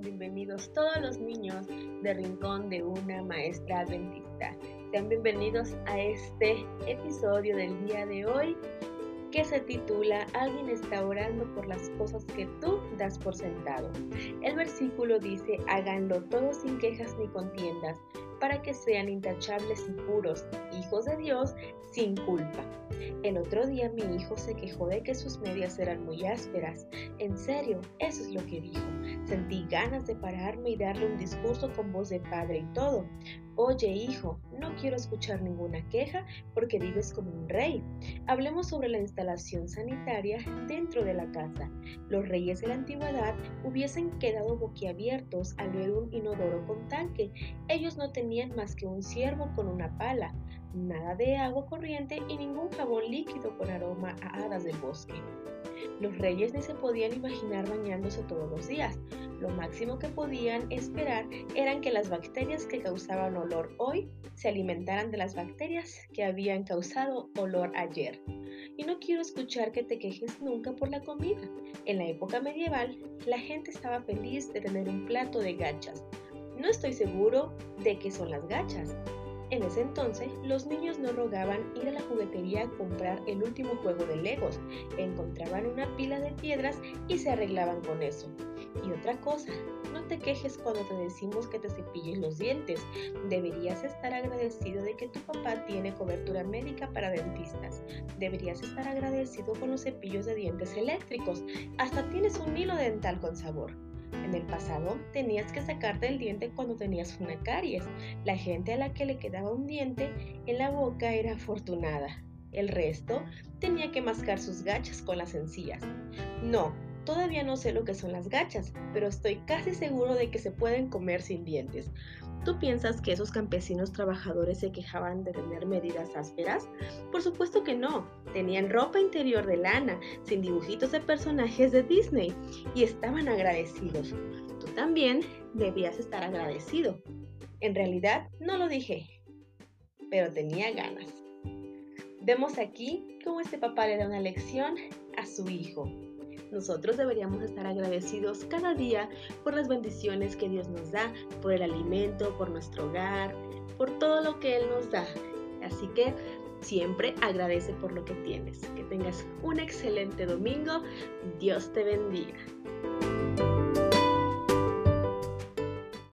bienvenidos todos los niños de Rincón de una Maestra Adventista. Sean bienvenidos a este episodio del día de hoy que se titula Alguien está orando por las cosas que tú das por sentado. El versículo dice, háganlo todo sin quejas ni contiendas, para que sean intachables y puros, hijos de Dios sin culpa. El otro día mi hijo se quejó de que sus medias eran muy ásperas. En serio, eso es lo que dijo. Sentí ganas de pararme y darle un discurso con voz de padre y todo. Oye, hijo, no quiero escuchar ninguna queja porque vives como un rey. Hablemos sobre la instalación sanitaria dentro de la casa. Los reyes de la antigüedad hubiesen quedado boquiabiertos al ver un inodoro con tanque. Ellos no más que un ciervo con una pala, nada de agua corriente y ningún jabón líquido con aroma a hadas del bosque. Los reyes ni se podían imaginar bañándose todos los días. Lo máximo que podían esperar eran que las bacterias que causaban olor hoy se alimentaran de las bacterias que habían causado olor ayer. Y no quiero escuchar que te quejes nunca por la comida. En la época medieval, la gente estaba feliz de tener un plato de gachas. No estoy seguro de qué son las gachas, en ese entonces, los niños no rogaban ir a la juguetería a comprar el último juego de Legos, encontraban una pila de piedras y se arreglaban con eso. Y otra cosa, no te quejes cuando te decimos que te cepilles los dientes. Deberías estar agradecido de que tu papá tiene cobertura médica para dentistas. Deberías estar agradecido con los cepillos de dientes eléctricos. Hasta tienes un hilo dental con sabor. En el pasado tenías que sacarte el diente cuando tenías una caries. La gente a la que le quedaba un diente en la boca era afortunada. El resto tenía que mascar sus gachas con las encías. No, todavía no sé lo que son las gachas, pero estoy casi seguro de que se pueden comer sin dientes. ¿Tú piensas que esos campesinos trabajadores se quejaban de tener medidas ásperas? Por supuesto que no. Tenían ropa interior de lana, sin dibujitos de personajes de Disney, y estaban agradecidos. Tú también debías estar agradecido. En realidad no lo dije, pero tenía ganas. Vemos aquí cómo este papá le da una lección a su hijo. Nosotros deberíamos estar agradecidos cada día por las bendiciones que Dios nos da, por el alimento, por nuestro hogar, por todo lo que Él nos da. Así que siempre agradece por lo que tienes. Que tengas un excelente domingo. Dios te bendiga.